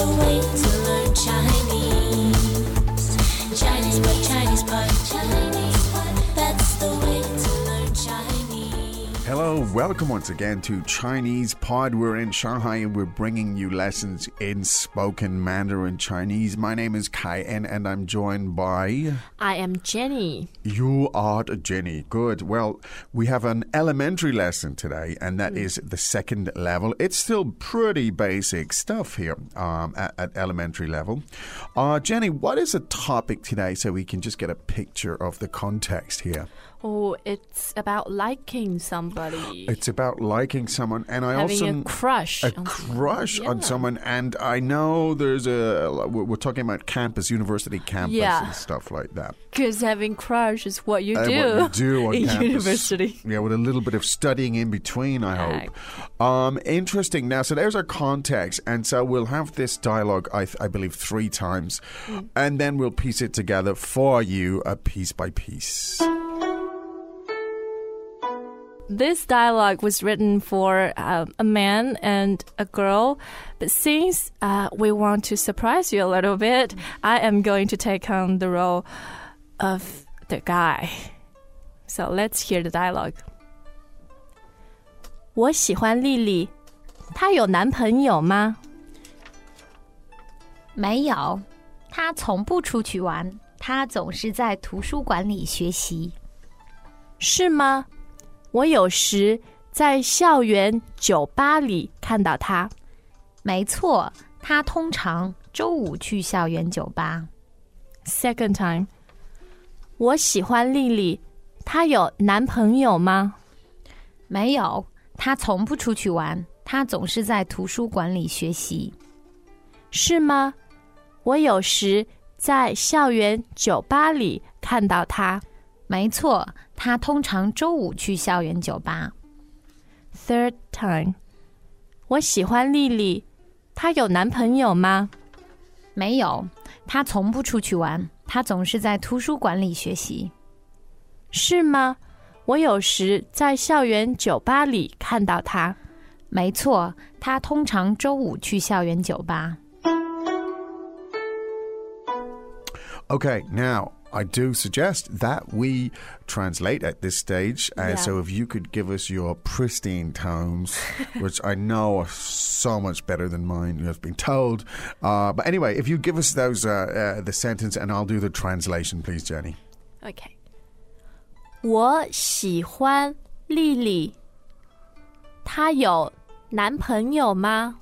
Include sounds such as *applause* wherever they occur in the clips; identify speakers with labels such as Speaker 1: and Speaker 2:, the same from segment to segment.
Speaker 1: the way to learn Chinese.
Speaker 2: Welcome once again to Chinese Pod. We're in Shanghai and we're bringing you lessons in spoken Mandarin Chinese. My name is Ken and I'm joined by.
Speaker 3: I am Jenny.
Speaker 2: You are Jenny. Good. Well, we have an elementary lesson today, and that is the second level. It's still pretty basic stuff here um, at, at elementary level. Uh, Jenny, what is the topic today so we can just get a picture of the context here?
Speaker 3: Oh, it's about liking somebody. *gasps*
Speaker 2: It's about liking someone, and I
Speaker 3: Having
Speaker 2: also
Speaker 3: a crush.
Speaker 2: a
Speaker 3: on
Speaker 2: crush
Speaker 3: someone.
Speaker 2: on
Speaker 3: Yeah.
Speaker 2: someone and i know there's a we're talking about campus university campus
Speaker 3: Yeah.
Speaker 2: and stuff like that
Speaker 3: Because having crush is what you
Speaker 2: Uh,
Speaker 3: do,
Speaker 2: what you do *laughs* on
Speaker 3: in
Speaker 2: campus.
Speaker 3: university.
Speaker 2: yeah with a little bit of studying in between i hope um interesting now so there's our context and so we'll have this dialogue i, I believe three times
Speaker 3: Mm.
Speaker 2: and then we'll piece it together for you uh, piece by piece
Speaker 3: This dialogue was written for uh, a man and a girl, but since uh, we want to surprise you a little bit, I am going to take on the role of the guy. So let's hear the dialogue. 我喜欢丽丽，她有男朋友吗？
Speaker 4: 没有，他从不出去玩，他总是在图书馆里学习。
Speaker 3: 是吗？ 我有时在校园酒吧里看到他。
Speaker 4: 没错，他通常周五去校园酒吧。
Speaker 3: Second time，我喜欢丽丽，她有男朋友吗？
Speaker 4: 没有，她从不出去玩，她总是在图书馆里学习。
Speaker 3: 是吗？我有时在校园酒吧里看到她。
Speaker 4: 没错，他通常周五去校园酒吧。
Speaker 3: Third time，我喜欢丽丽，她有男朋友吗？
Speaker 4: 没有，她从不出去玩，她总是在图书馆里学习。
Speaker 3: 是吗？我有时在校园酒吧里看到她。
Speaker 4: 没错，她通常周五去校园酒吧。
Speaker 2: Okay, now I do suggest that we translate at this stage. Uh,
Speaker 3: Yeah.
Speaker 2: So if you could give us your pristine tones, *laughs* which I know are so much better than mine, you have been told. Uh, but anyway, if you give us those uh, uh, the sentence, and I'll do the translation, please, Jenny.
Speaker 3: OK，我喜欢丽丽，她有男朋友吗？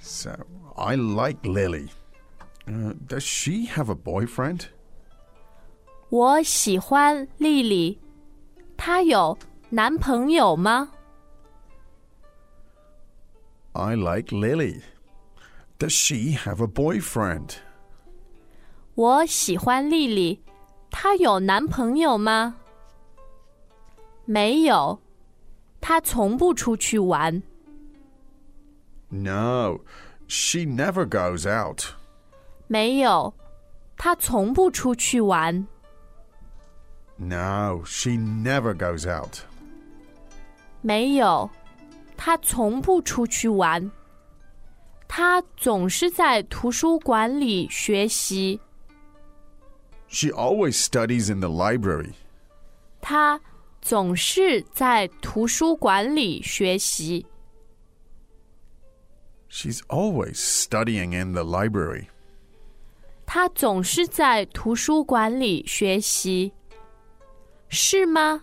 Speaker 2: So I like Lily. Uh, does she have a boyfriend?
Speaker 3: 我喜欢丽丽，她有男朋友吗？
Speaker 2: I like Lily. Does she have a boyfriend?
Speaker 3: 我喜欢丽丽，她有男朋友吗？没有，她从不出去玩。
Speaker 2: No, she never goes out.
Speaker 3: 没有，她从不出去玩。
Speaker 2: No, she never goes out.
Speaker 3: 没有，她从不出去玩。她总是在图书馆里学习。
Speaker 2: She always studies in the library.
Speaker 3: 她总是在图书馆里学习。
Speaker 2: She's always studying in the library.
Speaker 3: 她总是在图书馆里学习，是吗？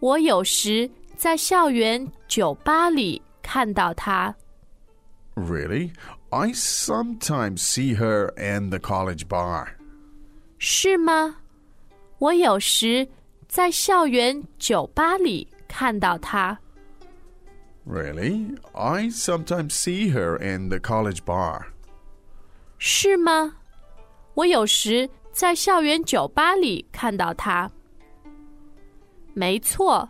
Speaker 3: 我有时在校园酒吧里看到她。
Speaker 2: Really? I sometimes see her in the college bar.
Speaker 3: 是吗？我有时在校园酒吧里看到她。
Speaker 2: Really? I sometimes see her in the college bar.
Speaker 3: 是吗？ 我有时在校园酒吧里看到她。没错，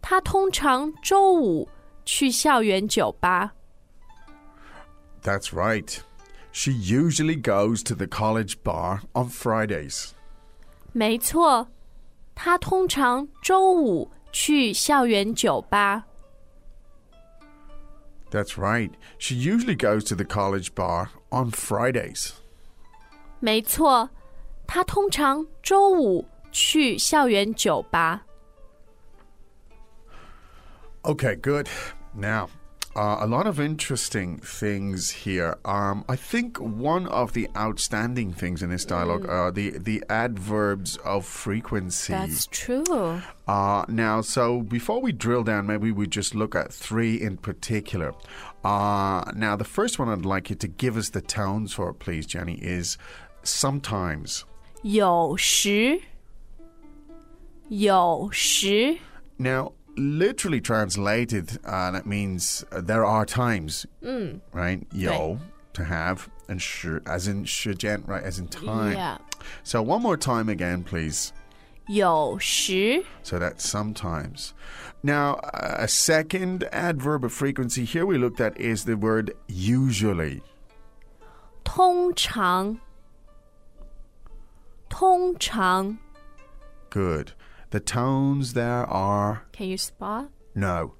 Speaker 3: 她通常周五去校园酒吧。
Speaker 2: That's right. She usually goes to the college bar on Fridays.
Speaker 3: 没错，她通常周五去校园酒吧。
Speaker 2: That's right. She usually goes to the college bar on Fridays.
Speaker 3: 没错，他通常周五去校园酒吧。
Speaker 2: Okay, good. Now, uh, a lot of interesting things here. Um, I think one of the outstanding things in this dialogue are the, the adverbs of frequency.
Speaker 3: That's true.
Speaker 2: Uh, now, so before we drill down, maybe we just look at three in particular. Uh, now, the first one I'd like you to give us the tones for, please, Jenny, is sometimes.
Speaker 3: 有时，有时，
Speaker 2: Now, literally translated, uh, that means uh, there are times, right? Yo, to have, and shi, as in 时间, right? As in time.
Speaker 3: Yeah.
Speaker 2: So, one more time again, please.
Speaker 3: 有时，
Speaker 2: So that's sometimes. Now, a second adverb of frequency here we looked at is the word usually.
Speaker 3: 通常， 通常。
Speaker 2: Good. The tones there are
Speaker 3: Can you spot
Speaker 2: no.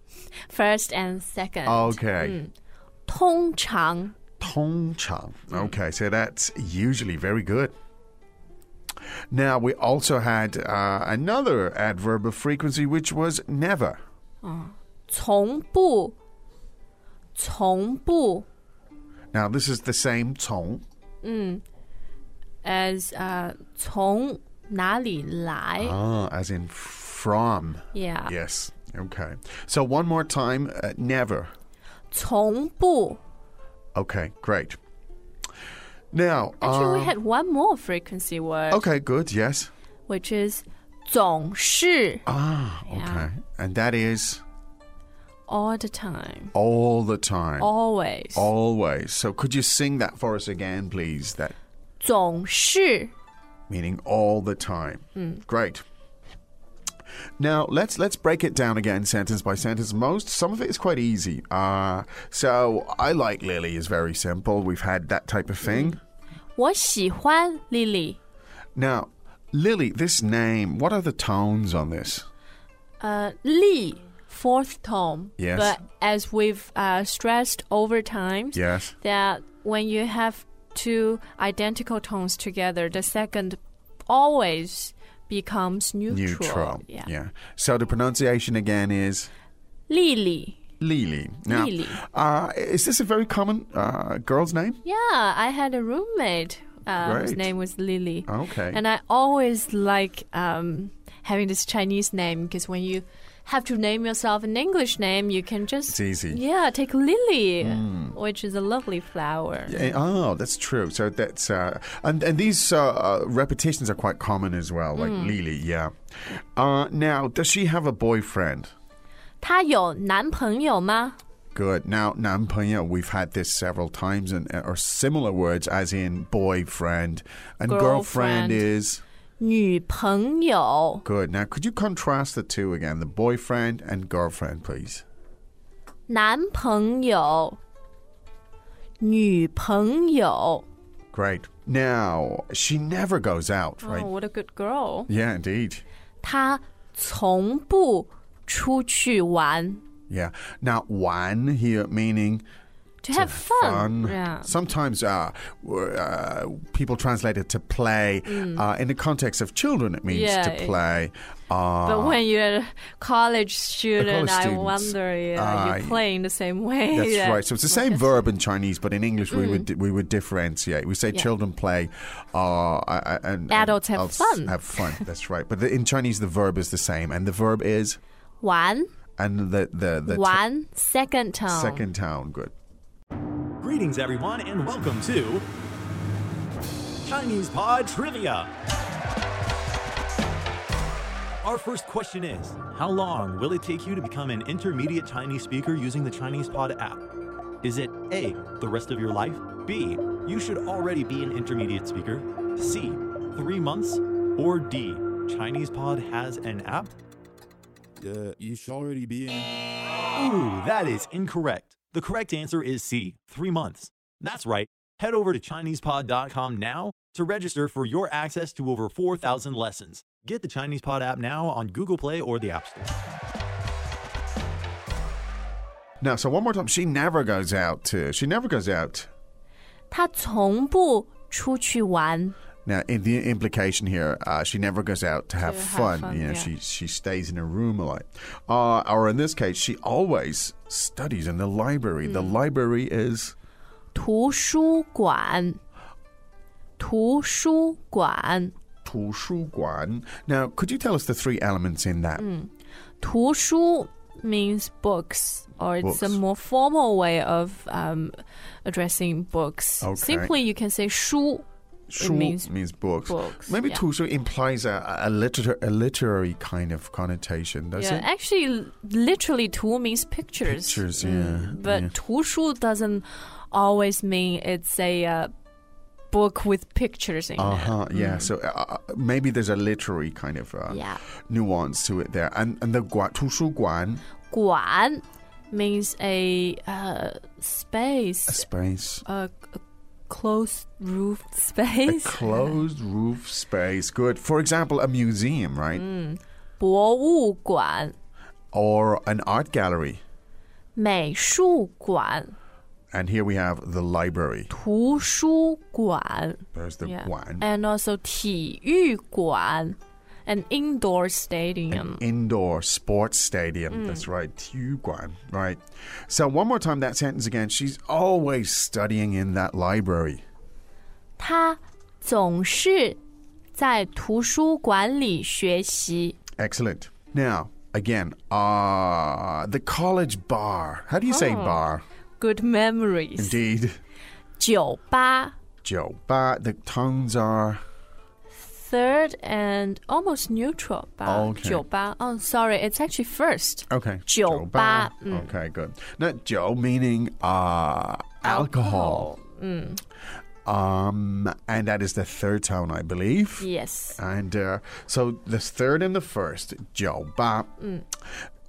Speaker 3: first and second?
Speaker 2: Okay.
Speaker 3: 通常，
Speaker 2: 通常. Okay, so that's usually very good. Now, we also had uh, another adverb of frequency, which was never.
Speaker 3: 从不，从不
Speaker 2: Now, this is the same tone.
Speaker 3: as 呃、从哪里来、
Speaker 2: Ah, as in from.
Speaker 3: Yeah.
Speaker 2: Yes. Okay. So, one more time uh, never.
Speaker 3: 从不。
Speaker 2: Okay, great. Now,
Speaker 3: Actually, we
Speaker 2: uh,
Speaker 3: had one more frequency word,
Speaker 2: okay, good, yes.
Speaker 3: which is 总是
Speaker 2: Ah,
Speaker 3: Yeah.
Speaker 2: okay. And that is
Speaker 3: all the time,
Speaker 2: all the time.
Speaker 3: always.
Speaker 2: Always. So could you sing that for us again, please? That
Speaker 3: 总是
Speaker 2: meaning all the time. Great. Now let's let's break it down again, sentence by sentence. Most some of it is quite easy. Uh, so I like Lily is very simple. We've had that type of thing.
Speaker 3: 我喜欢 Lily。
Speaker 2: Now, Lily, this name, what are the tones on this?
Speaker 3: Uh, Lee, fourth tone.
Speaker 2: Yes.
Speaker 3: But as we've uh, stressed over time,
Speaker 2: Yes.
Speaker 3: that when you have two identical tones together, the second always becomes neutral.
Speaker 2: Neutral.
Speaker 3: Yeah.
Speaker 2: So the pronunciation again is
Speaker 3: Lily.
Speaker 2: Lily. Now,
Speaker 3: Lily.
Speaker 2: Uh, is this a very common uh, girl's name?
Speaker 3: Yeah, I had a roommate uh, whose name was Lily.
Speaker 2: Okay.
Speaker 3: And I always like um, having this Chinese name because when you have to name yourself an English name, you can just
Speaker 2: It's easy.
Speaker 3: yeah take Lily, which is a lovely flower.
Speaker 2: Eh, Oh, that's true. So that's uh, and and these uh, uh, repetitions are quite common as well, like Lily. Yeah. Uh, now, does she have a boyfriend?
Speaker 3: 她有男朋友吗？
Speaker 2: Good. Now, 男朋友, we've had this several times, and or similar words as in boyfriend and girlfriend,
Speaker 3: Girlfriend.
Speaker 2: is
Speaker 3: 女朋友，
Speaker 2: good. Now, could you contrast the two again, the boyfriend and girlfriend, please?
Speaker 3: 男朋友，女朋友。
Speaker 2: Great. Now, she never goes out, right?
Speaker 3: Oh, what a good girl!
Speaker 2: Yeah, indeed.
Speaker 3: 她从不出去玩
Speaker 2: Yeah. Now, 玩 here meaning
Speaker 3: to have fun. Yeah.
Speaker 2: Sometimes uh, uh, people translate it to play. Uh, in the context of children, it means
Speaker 3: Mm. Yeah,
Speaker 2: to play. Uh,
Speaker 3: But when you're a college student, I wonder, yeah,
Speaker 2: Ah,
Speaker 3: you play in the same way.
Speaker 2: that's *laughs*
Speaker 3: yeah.
Speaker 2: right. So it's the same verb in Chinese, but in English we would we would differentiate. We say
Speaker 3: Mm.
Speaker 2: Children play, uh, and and
Speaker 3: Adults have fun.
Speaker 2: Have fun. *laughs* That's right. But the, in Chinese, the verb is the same, and the verb is
Speaker 3: 玩
Speaker 2: and the the the t-
Speaker 3: 玩 second tone.
Speaker 2: second town. Good.
Speaker 5: Greetings, everyone, and welcome to Chinese Pod Trivia. Our first question is How long will it take you to become an intermediate Chinese speaker using the Chinese Pod app? Is it A, the rest of your life? B, you should already be an intermediate speaker? C, three months? Or D, Chinese Pod has an app?
Speaker 6: Uh, you should already be in.
Speaker 5: Ooh, that is incorrect. The correct answer is C, three months. That's right. Head over to ChinesePod.com now to register for your access to over 4,000 lessons. Get the ChinesePod app now on Google Play or the App Store.
Speaker 2: Now, so one more time. She never goes out to. She never goes out.
Speaker 3: 他从不出去玩。
Speaker 2: Now, in the implication here, uh, she never goes out to have
Speaker 3: To have
Speaker 2: fun.
Speaker 3: fun,
Speaker 2: you know,
Speaker 3: yeah.
Speaker 2: she she stays in her room a lot. Uh, or in this case, she always studies in the library. The library is
Speaker 3: 图书馆，图书馆，
Speaker 2: 图书馆. Now, could you tell us the three elements in that?
Speaker 3: 图书 means books, or it's a
Speaker 2: Books.
Speaker 3: more formal way of um, addressing books.
Speaker 2: Okay.
Speaker 3: Simply, you can say 书
Speaker 2: Shu
Speaker 3: means, means,
Speaker 2: books.
Speaker 3: books
Speaker 2: Maybe
Speaker 3: yeah.
Speaker 2: Tushu implies a, a, liter- a literary kind of connotation, does
Speaker 3: yeah,
Speaker 2: it?
Speaker 3: Actually, literally, Tu means pictures.
Speaker 2: Pictures, mm. yeah.
Speaker 3: But
Speaker 2: yeah.
Speaker 3: Tushu doesn't always mean it's a. Uh, book with pictures in
Speaker 2: uh-huh,
Speaker 3: it.
Speaker 2: Yeah. Mm. So uh, uh, maybe there's a literary kind of uh,
Speaker 3: yeah.
Speaker 2: nuance to it there. And and the tushu guan.
Speaker 3: Guan means a uh, space.
Speaker 2: A space.
Speaker 3: A, a closed roof *laughs*
Speaker 2: a
Speaker 3: space.
Speaker 2: closed roof space. Good. For example, a museum, right?
Speaker 3: Mm. 博物馆、
Speaker 2: Or an art gallery.
Speaker 3: 美术馆、
Speaker 2: And here we have the library.
Speaker 3: 图书馆
Speaker 2: There's the
Speaker 3: yeah.
Speaker 2: guan.
Speaker 3: and also 体育馆 an indoor stadium.
Speaker 2: Indoor sports stadium.
Speaker 3: Mm.
Speaker 2: That's right. 体育馆. Right. So one more time that sentence again. She's always studying in that library.
Speaker 3: 他总是在图书馆里学习。
Speaker 2: Excellent. Now, again, uh, the college bar. How do you say
Speaker 3: Oh.
Speaker 2: bar?
Speaker 3: Good memories.
Speaker 2: Indeed.
Speaker 3: 酒吧
Speaker 2: Joe. But the tones are
Speaker 3: third and almost neutral. 吧 oh, OK Oh, sorry, it's actually first.
Speaker 2: Okay.
Speaker 3: 酒吧 mm.
Speaker 2: Okay, good. Now, Jiu meaning uh, alcohol. Mm. Um, and that is the third tone, I believe.
Speaker 3: Yes.
Speaker 2: And uh, so the third and the first, Jiu
Speaker 3: mm.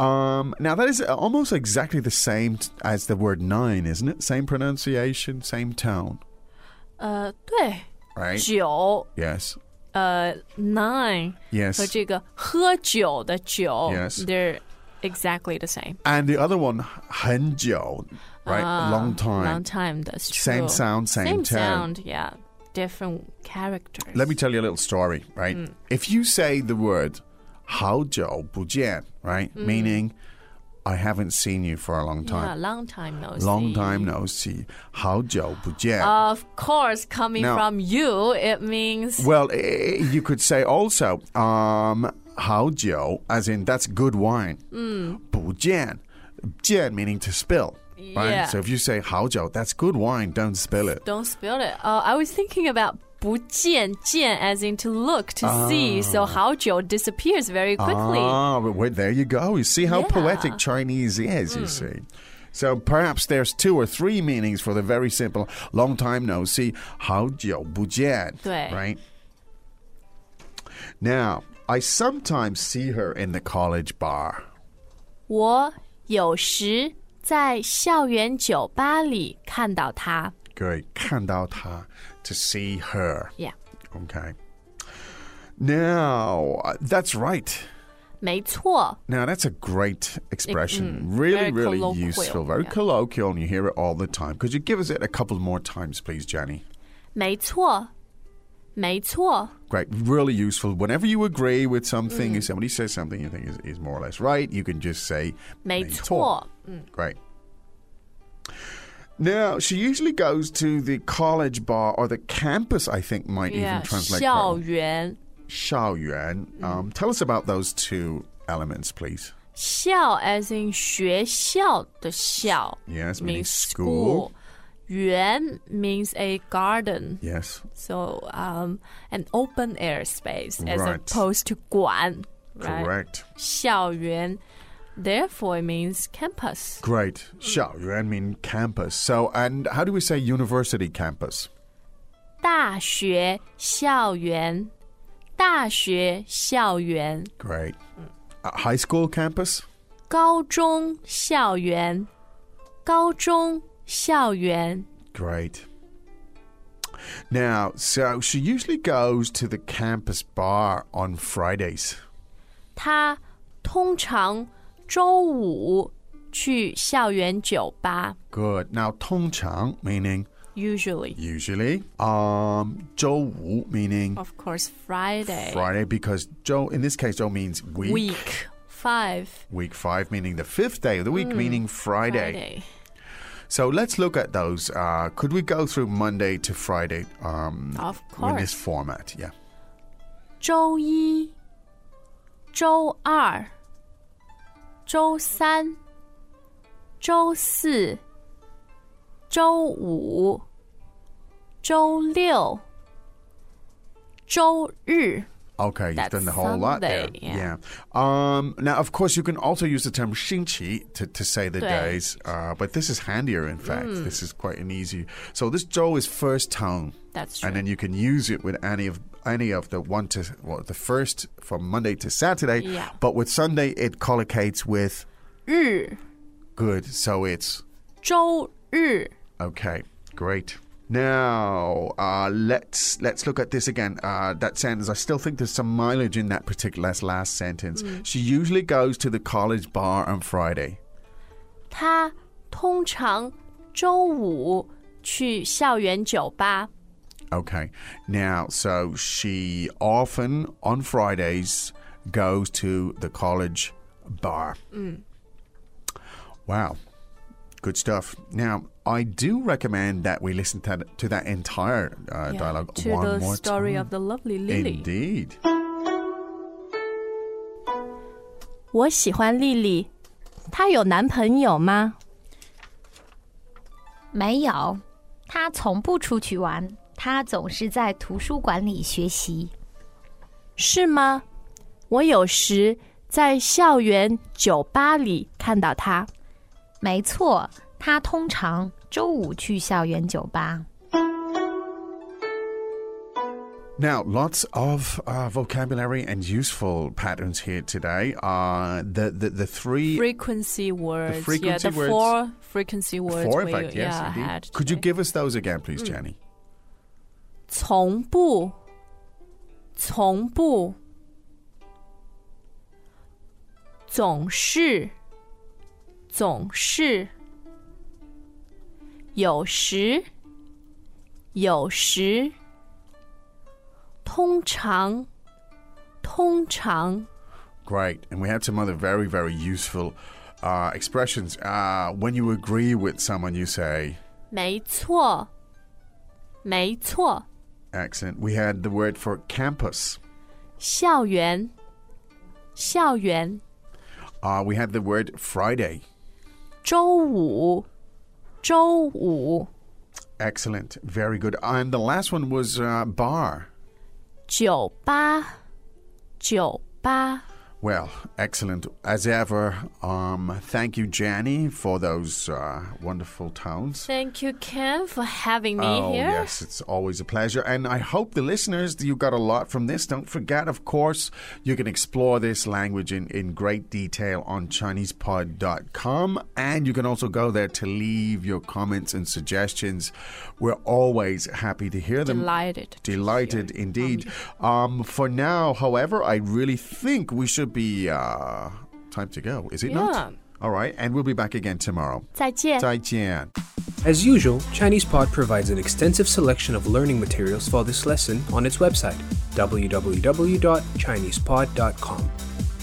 Speaker 2: Um, now that is uh, almost exactly the same as the word nine, isn't it? Same pronunciation, same tone,
Speaker 3: uh,
Speaker 2: right
Speaker 3: 酒
Speaker 2: yes
Speaker 3: 呃 nine 和
Speaker 2: yes.
Speaker 3: 这个喝酒的酒
Speaker 2: Yes.
Speaker 3: they're exactly the same.
Speaker 2: And the other one, 很久, right?
Speaker 3: Ah,
Speaker 2: Long time.
Speaker 3: Long time. That's true.
Speaker 2: Same sound, same
Speaker 3: Same
Speaker 2: tone.
Speaker 3: sound. Yeah. Different characters.
Speaker 2: Let me tell you a little story, right?
Speaker 3: Mm.
Speaker 2: If you say the word 好久不见, right? Meaning I haven't seen you for a long
Speaker 3: Mm. Yeah,
Speaker 2: time.
Speaker 3: long time no
Speaker 2: Long
Speaker 3: see.
Speaker 2: time no see. 好久不见.
Speaker 3: Of course, coming
Speaker 2: Now-
Speaker 3: from you, it means
Speaker 2: Well, eh, you could say also, um, 好久, as in that's good wine.
Speaker 3: Mm.
Speaker 2: 不见,见 meaning to spill. Right?
Speaker 3: Yeah.
Speaker 2: So if you say 好久, that's good wine, don't spill it.
Speaker 3: don't spill it. Uh, I was thinking about 不见见 as in to look, to see. So 好久 disappears very quickly.
Speaker 2: Ah, but wait, there you go. You see how
Speaker 3: Yeah. Mm.
Speaker 2: poetic Chinese is, you see. So perhaps there's two or three meanings for the very simple long time no see, 好久不见.
Speaker 3: 对。
Speaker 2: Right? Now, I sometimes see her in the college bar.
Speaker 3: 我有时在校园酒吧里看到他。
Speaker 2: Good. 看到她 to see her.
Speaker 3: Yeah.
Speaker 2: Okay. Now, uh, that's right.
Speaker 3: 没错，
Speaker 2: Now, that's a great expression.
Speaker 3: mm,
Speaker 2: really,
Speaker 3: very
Speaker 2: really
Speaker 3: colloquial,
Speaker 2: useful. Very
Speaker 3: yeah.
Speaker 2: colloquial, and you hear it all the time. Could you give us it a couple more times, please, Jenny?
Speaker 3: 没错，没错。
Speaker 2: Great. Really useful. Whenever you agree with something,
Speaker 3: Mm.
Speaker 2: if somebody says something you think is, is more or less right, you can just say
Speaker 3: 没错，嗯，
Speaker 2: Great. Now, she usually goes to the college bar or the campus, I think might
Speaker 3: yeah,
Speaker 2: even translate.
Speaker 3: 校
Speaker 2: correctly.
Speaker 3: 园
Speaker 2: Shaoyuan.
Speaker 3: Mm.
Speaker 2: Um, tell us about those two elements, please.
Speaker 3: 校 as in 学校的校
Speaker 2: Yes, meaning
Speaker 3: means
Speaker 2: school.
Speaker 3: school. 园 means a garden.
Speaker 2: Yes.
Speaker 3: So um, an open air space as
Speaker 2: Right.
Speaker 3: opposed to 馆. Right?
Speaker 2: Correct.
Speaker 3: 校园 therefore it means campus.
Speaker 2: Great. Shaoyuan mean campus. So, and how do we say university campus?
Speaker 3: 大学校园，大学校园，
Speaker 2: Great. Uh, high school campus?
Speaker 3: 高中校园，高中校园。
Speaker 2: Great. Now, so she usually goes to the campus bar on Fridays.
Speaker 3: 他通常 周五 去校园酒吧
Speaker 2: Good. Now, 通常 meaning
Speaker 3: usually.
Speaker 2: usually. Um, 周五 meaning
Speaker 3: Of course, Friday.
Speaker 2: Friday because 周 in this case 周 means week.
Speaker 3: Week five.
Speaker 2: Week five meaning the fifth day of the week, meaning Friday.
Speaker 3: Friday.
Speaker 2: So let's look at those. Uh, could we go through Monday to Friday um,
Speaker 3: Of
Speaker 2: in this
Speaker 3: course.
Speaker 2: format? Yeah.
Speaker 3: 周一、周二、 周三、周四、周五、周六、周日。
Speaker 2: Okay, you've
Speaker 3: That's
Speaker 2: done the whole lot there.
Speaker 3: Sunday, yeah.
Speaker 2: Um, now, of course, you can also use the term 星期 to, to say the
Speaker 3: 对
Speaker 2: days, uh, but this is handier, in fact.
Speaker 3: Hmm.
Speaker 2: This is quite an easy. So this 周 is first tone.
Speaker 3: That's true.
Speaker 2: And then you can use it with any of any of the one to well, the first from Monday to Saturday.
Speaker 3: Yeah.
Speaker 2: But with Sunday, it collocates with
Speaker 3: 日、
Speaker 2: good. So it's
Speaker 3: 周日、
Speaker 2: Okay, great. Now uh, let's let's look at this again. Uh, that sentence, I still think there's some mileage in that particular last, last sentence. She usually goes to the college bar on Friday.
Speaker 3: 他通常周五去校园酒吧。
Speaker 2: Okay. Now, so she often on Fridays goes to the college bar. Wow. Good stuff. Now, I do recommend that we listen to, to that entire uh,
Speaker 3: Yeah,
Speaker 2: dialogue
Speaker 3: to
Speaker 2: one
Speaker 3: the
Speaker 2: more
Speaker 3: story
Speaker 2: time.
Speaker 3: of the lovely Lily.
Speaker 2: Indeed.
Speaker 3: 我喜欢丽丽，她有男朋友吗？
Speaker 4: 没有，他从不出去玩， 他总是在图书馆里学习。
Speaker 3: 是吗？我有时在校园酒吧里看到她。
Speaker 4: 没错，他通常周五去校园酒吧。
Speaker 2: Now, lots of uh, vocabulary and useful patterns here today. Uh, the, the the three
Speaker 3: Frequency words.
Speaker 2: frequency
Speaker 3: yeah, the
Speaker 2: words.
Speaker 3: four frequency words.
Speaker 2: four, in
Speaker 3: we,
Speaker 2: fact, yes,
Speaker 3: yeah,
Speaker 2: indeed.
Speaker 3: had
Speaker 2: Could you
Speaker 3: today.
Speaker 2: give us those again, please, Jenny?
Speaker 3: 从不，从不，总是，总是，有时，有时，通常，通常，
Speaker 2: Great. And we had some other very, very useful uh, expressions. Uh, when you agree with someone, you say,
Speaker 3: 没错，没错，
Speaker 2: accent. We had the word for campus.
Speaker 3: 校园，校园，
Speaker 2: Uh, we had the word Friday.
Speaker 3: 周五，周五。
Speaker 2: Excellent. Very good. And the last one was uh, bar.
Speaker 3: 酒吧，酒吧，
Speaker 2: Well, excellent as ever. Um, thank you, Jenny, for those uh, wonderful tones.
Speaker 3: Thank you, Ken, for having me
Speaker 2: oh,
Speaker 3: here.
Speaker 2: yes, it's always a pleasure. And I hope the listeners, you got a lot from this. Don't forget, of course, you can explore this language in, in great detail on ChinesePod.com. And you can also go there to leave your comments and suggestions. We're always happy to hear them.
Speaker 3: Delighted.
Speaker 2: Delighted
Speaker 3: hear
Speaker 2: indeed. Um, for now, however, I really think we should be uh, time to go. Is it
Speaker 3: Yeah.
Speaker 2: not? All right, and we'll be back again tomorrow.
Speaker 3: you. 再见。
Speaker 2: 再见.
Speaker 7: As usual, ChinesePod provides an extensive selection of learning materials for this lesson on its website, www.chinesepod.com.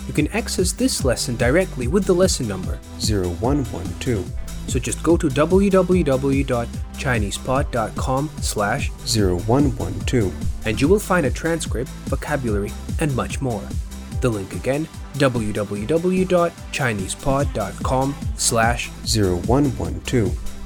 Speaker 7: You can access this lesson directly with the lesson number 0112. So just go to www.chinesepod.com slash 0112 and you will find a transcript, vocabulary, and much more. The link again, www.chinesepod.com slash 0112.